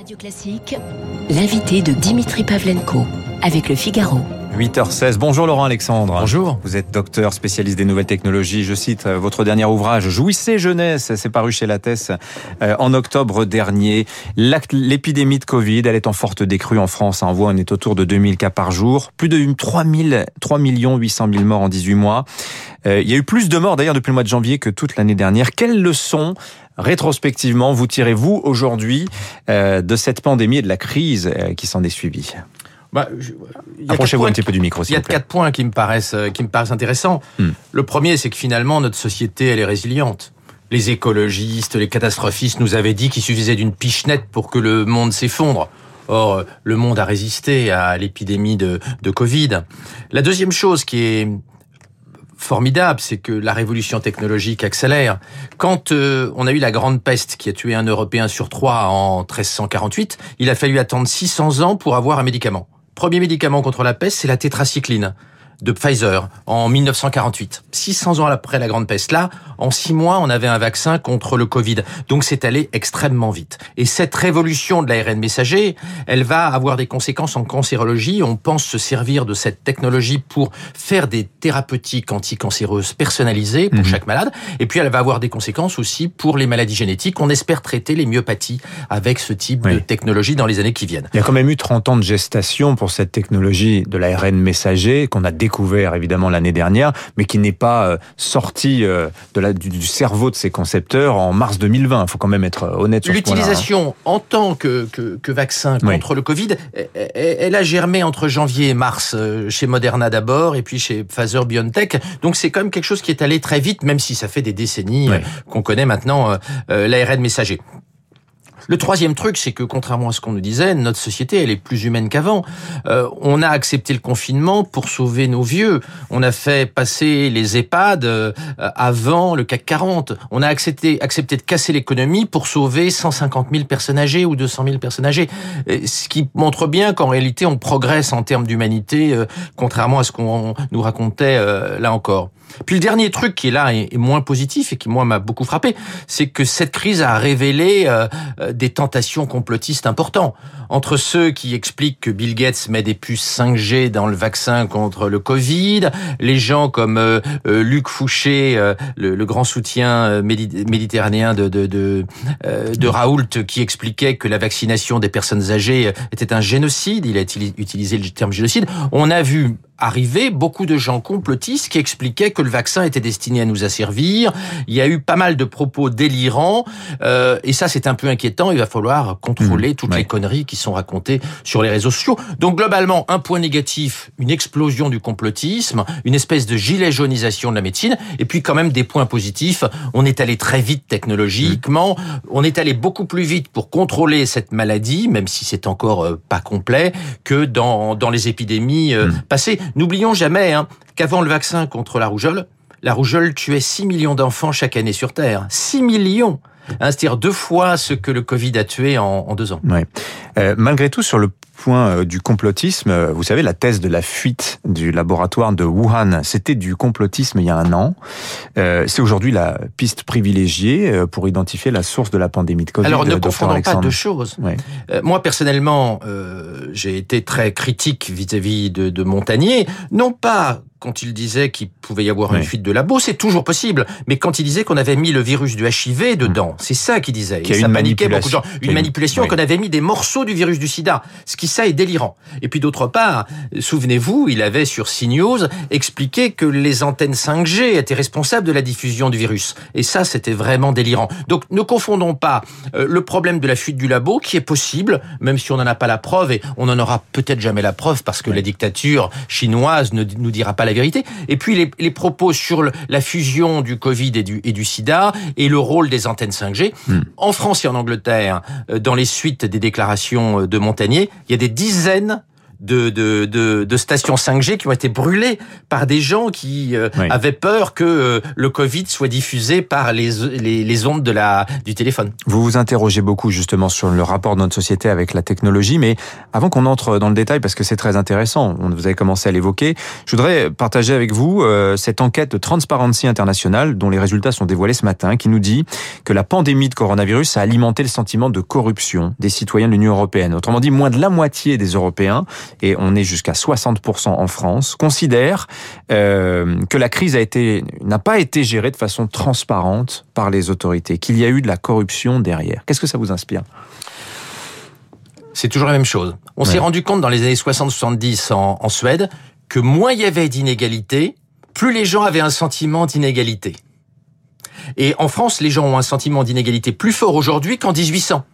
Radio Classique, l'invité de Dimitri Pavlenko avec le Figaro. 8h16. Bonjour Laurent Alexandre. Bonjour. Vous êtes docteur spécialiste des nouvelles technologies. Je cite euh, votre dernier ouvrage, Jouissez jeunesse. C'est paru chez Lattès euh, en octobre dernier. L'épidémie de Covid, elle est en forte décrue en France. On voit, on est autour de 2000 cas par jour. Plus de 3 000, 3 800 000 morts en 18 mois. Euh, il y a eu plus de morts d'ailleurs depuis le mois de janvier que toute l'année dernière. Quelles leçons rétrospectivement vous tirez-vous aujourd'hui de cette pandémie et de la crise qui s'en est suivie? Bah, Approchez-vous un petit peu du micro. Il y a quatre points qui me paraissent euh, qui me paraissent intéressants. Hmm. Le premier, c'est que finalement notre société, elle est résiliente. Les écologistes, les catastrophistes nous avaient dit qu'il suffisait d'une pichenette pour que le monde s'effondre. Or, le monde a résisté à l'épidémie de, de Covid. La deuxième chose qui est formidable, c'est que la révolution technologique accélère. Quand euh, on a eu la grande peste qui a tué un Européen sur trois en 1348, il a fallu attendre 600 ans pour avoir un médicament premier médicament contre la peste, c'est la tétracycline de Pfizer en 1948. 600 ans après la grande peste. Là, en six mois, on avait un vaccin contre le Covid. Donc c'est allé extrêmement vite. Et cette révolution de l'ARN messager, elle va avoir des conséquences en cancérologie. On pense se servir de cette technologie pour faire des thérapeutiques anticancéreuses personnalisées pour mhm. chaque malade. Et puis elle va avoir des conséquences aussi pour les maladies génétiques. On espère traiter les myopathies avec ce type de technologie dans les années qui viennent. Il y a quand même eu 30 ans de gestation pour cette technologie de l'ARN messager qu'on a découvert évidemment l'année dernière, mais qui n'est pas euh, sorti euh, de la, du, cerveau de ces concepteurs en mars 2020. Il faut quand même être euh, honnête sur ce L'utilisation en tant que, que, que vaccin contre le Covid, elle a germé entre janvier et mars chez Moderna d'abord et puis chez Pfizer BioNTech. Donc c'est quand même quelque chose qui est allé très vite, même si ça fait des décennies qu'on connaît maintenant l'ARN messager. Le troisième truc, c'est que contrairement à ce qu'on nous disait, notre société, elle est plus humaine qu'avant. Euh, on a accepté le confinement pour sauver nos vieux. On a fait passer les EHPAD euh, avant le CAC 40. On a accepté, accepté de casser l'économie pour sauver 150 000 personnes âgées ou 200 000 personnes âgées. Ce qui montre bien qu'en réalité, on progresse en termes d'humanité, euh, contrairement à ce qu'on nous racontait là encore. Puis le dernier truc qui est là est, moins positif et qui moi m'a beaucoup frappé, c'est que cette crise a révélé euh, euh, des tentations complotistes importantes entre ceux qui expliquent que Bill Gates met des puces 5G dans le vaccin contre le Covid, les gens comme euh, Luc Fouché, le, grand soutien méditerranéen de de, de, de Raoult, qui expliquait que la vaccination des personnes âgées était un génocide. Il a utilisé le terme génocide. On a vu arrivé beaucoup de gens complotistes qui expliquaient que le vaccin était destiné à nous asservir. Il y a eu pas mal de propos délirants euh, et ça c'est un peu inquiétant. Il va falloir contrôler mmh, toutes les conneries qui sont racontées sur les réseaux sociaux. Donc globalement, un point négatif, une explosion du complotisme, une espèce de gilet jaunisation de la médecine et puis quand même des points positifs. On est allé très vite technologiquement, on est allé beaucoup plus vite pour contrôler cette maladie, même si c'est encore euh, pas complet, que dans, dans les épidémies euh, mmh. passées. N'oublions jamais hein, qu'avant le vaccin contre la rougeole, la rougeole tuait 6 millions d'enfants chaque année sur Terre. 6 millions hein, C'est-à-dire deux fois ce que le Covid a tué en, deux ans. Euh, malgré tout, sur le point euh, du complotisme, euh, vous savez, la thèse de la fuite du laboratoire de Wuhan, c'était du complotisme il y a un an. c'est aujourd'hui la piste privilégiée pour identifier la source de la pandémie de Covid. Alors ne confondons pas deux choses. moi personnellement, j'ai été très critique vis-à-vis de, de Montagnier, non pas quand il disait qu'il pouvait y avoir une fuite de labo, c'est toujours possible. Mais quand il disait qu'on avait mis le virus du HIV dedans, c'est ça qu'il disait. Et ça paniquait beaucoup de gens. Une manipulation, qu'on avait mis des morceaux du virus du sida. Ce qui, ça, est délirant. Et puis d'autre part, souvenez-vous, il avait sur CNews expliqué que les antennes 5G étaient responsables de la diffusion du virus. Et ça, c'était vraiment délirant. Donc ne confondons pas euh, le problème de la fuite du labo, qui est possible, même si on n'en a pas la preuve, et on n'en aura peut-être jamais la preuve, parce que la dictature chinoise ne nous dira pas la vérité. Et puis les, propos sur la fusion du Covid et du, et du sida et le rôle des antennes 5G. Hmm. En France et en Angleterre, euh, dans les suites des déclarations euh, de Montagnier, il y a des dizaines de, de, de, de stations 5G qui ont été brûlées par des gens qui euh, Oui. avaient peur que euh, le Covid soit diffusé par les, les, les ondes de la, du téléphone. Vous vous interrogez beaucoup justement sur le rapport de notre société avec la technologie, mais avant qu'on entre dans le détail, parce que c'est très intéressant, on- vous avez commencé à l'évoquer, je voudrais partager avec vous euh, cette enquête de Transparency International dont les résultats sont dévoilés ce matin, qui nous dit que la pandémie de coronavirus a alimenté le sentiment de corruption des citoyens de l'Union européenne. Autrement dit, moins de la moitié des Européens, et on est jusqu'à 60% en France, considèrent euh, que la crise a été n'a pas été gérée de façon transparente par les autorités, qu'il y a eu de la corruption derrière. Qu'est-ce que ça vous inspire? C'est toujours la même chose. On Ouais. s'est rendu compte dans les années 60-70 en, en Suède que moins il y avait d'inégalités, plus les gens avaient un sentiment d'inégalité. Et en France, les gens ont un sentiment d'inégalité plus fort aujourd'hui qu'en 1800.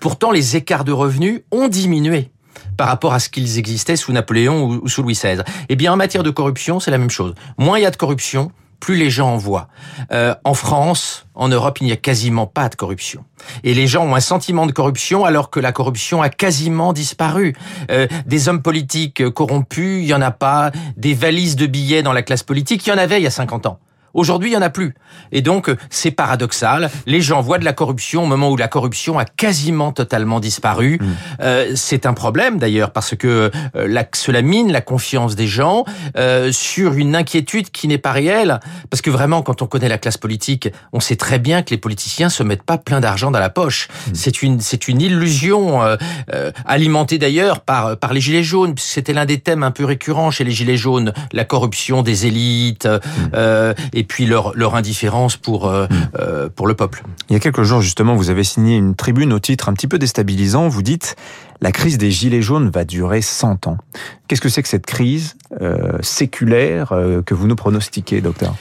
Pourtant, les écarts de revenus ont diminué par rapport à ce qu'ils existaient sous Napoléon ou, ou sous Louis XVI. Eh bien, en matière de corruption, c'est la même chose. Moins il y a de corruption, plus les gens en voient. Euh, en France, en Europe, il n'y a quasiment pas de corruption. Et les gens ont un sentiment de corruption alors que la corruption a quasiment disparu. Euh, des hommes politiques corrompus, il y en a pas. Des valises de billets dans la classe politique, il y en avait il y a 50 ans. Aujourd'hui, il y en a plus. Et donc, c'est paradoxal. Les gens voient de la corruption au moment où la corruption a quasiment totalement disparu. Euh, c'est un problème d'ailleurs parce que euh, la, cela mine la confiance des gens euh, sur une inquiétude qui n'est pas réelle. Parce que vraiment, quand on connaît la classe politique, on sait très bien que les politiciens se mettent pas plein d'argent dans la poche. C'est une c'est une illusion euh, euh, alimentée d'ailleurs par par les gilets jaunes. C'était l'un des thèmes un peu récurrents chez les gilets jaunes, la corruption des élites euh, et puis leur leur indifférence pour euh, euh, pour le peuple. Il y a quelques jours, justement, vous avez signé une tribune au titre un petit peu déstabilisant. Vous dites la crise des gilets jaunes va durer 100 ans. Qu'est-ce que c'est que cette crise euh, séculaire euh, que vous nous pronostiquez, docteur?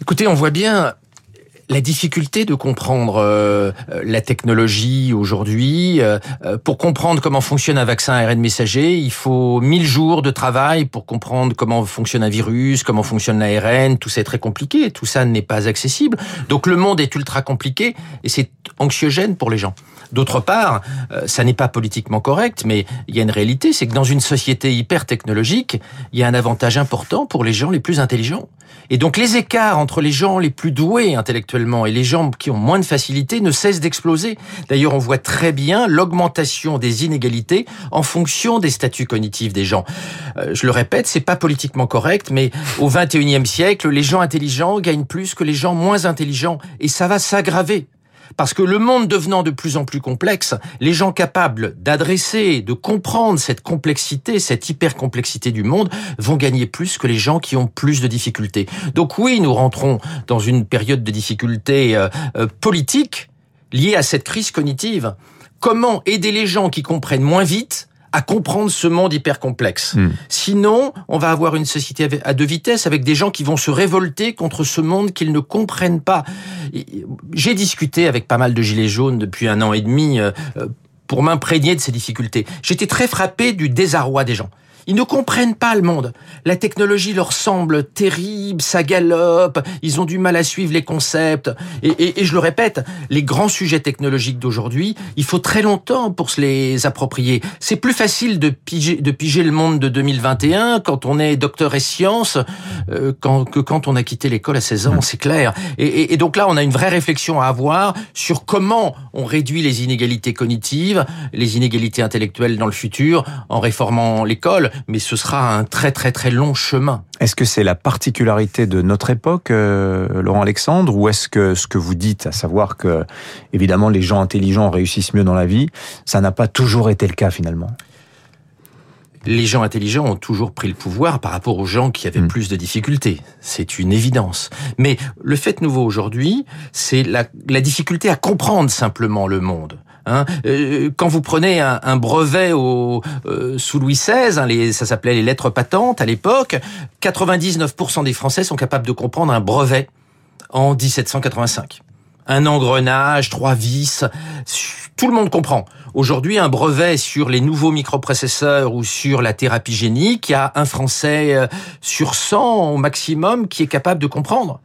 Écoutez, on voit bien la difficulté de comprendre euh, la technologie aujourd'hui. Euh, euh, pour comprendre comment fonctionne un vaccin ARN messager, il faut 1000 jours de travail pour comprendre comment fonctionne un virus, comment fonctionne l'ARN. Tout ça est très compliqué, tout ça n'est pas accessible. Donc le monde est ultra compliqué et c'est anxiogène pour les gens. D'autre part, euh, ça n'est pas politiquement correct, mais il y a une réalité, c'est que dans une société hyper technologique, il y a un avantage important pour les gens les plus intelligents. Et donc les écarts entre les gens les plus doués intellectuellement et les gens qui ont moins de facilité ne cessent d'exploser. D'ailleurs, on voit très bien l'augmentation des inégalités en fonction des statuts cognitifs des gens. Euh, je le répète, c'est pas politiquement correct, mais au 21e siècle, les gens intelligents gagnent plus que les gens moins intelligents et ça va s'aggraver. Parce que le monde devenant de plus en plus complexe, les gens capables d'adresser, de comprendre cette complexité, cette hypercomplexité du monde, vont gagner plus que les gens qui ont plus de difficultés. Donc oui, nous rentrons dans une période de difficultés euh, euh, politiques liées à cette crise cognitive. Comment aider les gens qui comprennent moins vite à comprendre ce monde hyper complexe. Hmm. Sinon, on va avoir une société à deux vitesses avec des gens qui vont se révolter contre ce monde qu'ils ne comprennent pas. J'ai discuté avec pas mal de gilets jaunes depuis un an et demi euh, euh, pour m'imprégner de ces difficultés. J'étais très frappé du désarroi des gens. Ils ne comprennent pas le monde. La technologie leur semble terrible, ça galope, ils ont du mal à suivre les concepts. Et, et- et je le répète, les grands sujets technologiques d'aujourd'hui, il faut très longtemps pour se les approprier. C'est plus facile de piger, de piger le monde de 2021 quand on est docteur et sciences euh, quand, que quand on a quitté l'école à 16 ans, c'est clair. Et, et- et donc là, on a une vraie réflexion à avoir sur comment on réduit les inégalités cognitives, les inégalités intellectuelles dans le futur, en réformant l'école. Mais ce sera un très très très long chemin. Est-ce que c'est la particularité de notre époque, euh, Laurent Alexandre, ou est-ce que ce que vous dites, à savoir que évidemment les gens intelligents réussissent mieux dans la vie, ça n'a pas toujours été le cas finalement? Les gens intelligents ont toujours pris le pouvoir par rapport aux gens qui avaient Mm. plus de difficultés. C'est une évidence. Mais le fait nouveau aujourd'hui, c'est la, la difficulté à comprendre simplement le monde. Hein, Euh, quand vous prenez un, brevet au, euh, sous Louis XVI, hein, ça s'appelait les lettres patentes à l'époque, 99% des Français sont capables de comprendre un brevet en 1785. Un engrenage, trois vis, tout le monde comprend. Aujourd'hui, un brevet sur les nouveaux microprocesseurs ou sur la thérapie génique, il y a un Français euh, sur 100 au maximum qui est capable de comprendre.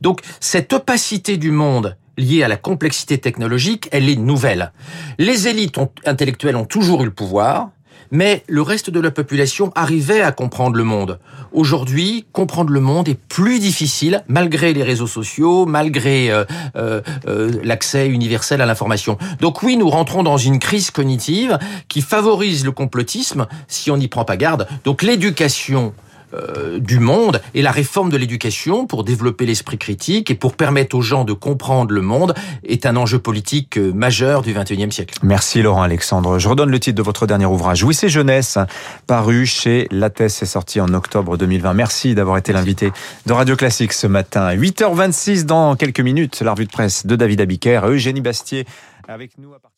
Donc, cette opacité du monde liée à la complexité technologique, elle est nouvelle. Les élites intellectuelles ont toujours eu le pouvoir, mais le reste de la population arrivait à comprendre le monde. Aujourd'hui, comprendre le monde est plus difficile malgré les réseaux sociaux, malgré euh, euh, euh, l'accès universel à l'information. Donc oui, nous rentrons dans une crise cognitive qui favorise le complotisme si on n'y prend pas garde. Donc l'éducation euh, du monde et la réforme de l'éducation pour développer l'esprit critique et pour permettre aux gens de comprendre le monde est un enjeu politique euh, majeur du XXIe siècle. Merci Laurent Alexandre. Je redonne le titre de votre dernier ouvrage, Jouissez jeunesse, paru chez Lattès et sorti en octobre 2020. Merci d'avoir été l'invité de Radio Classique ce matin. 8h26 dans quelques minutes, la revue de presse de David Abiker, Eugénie Bastier avec nous à partir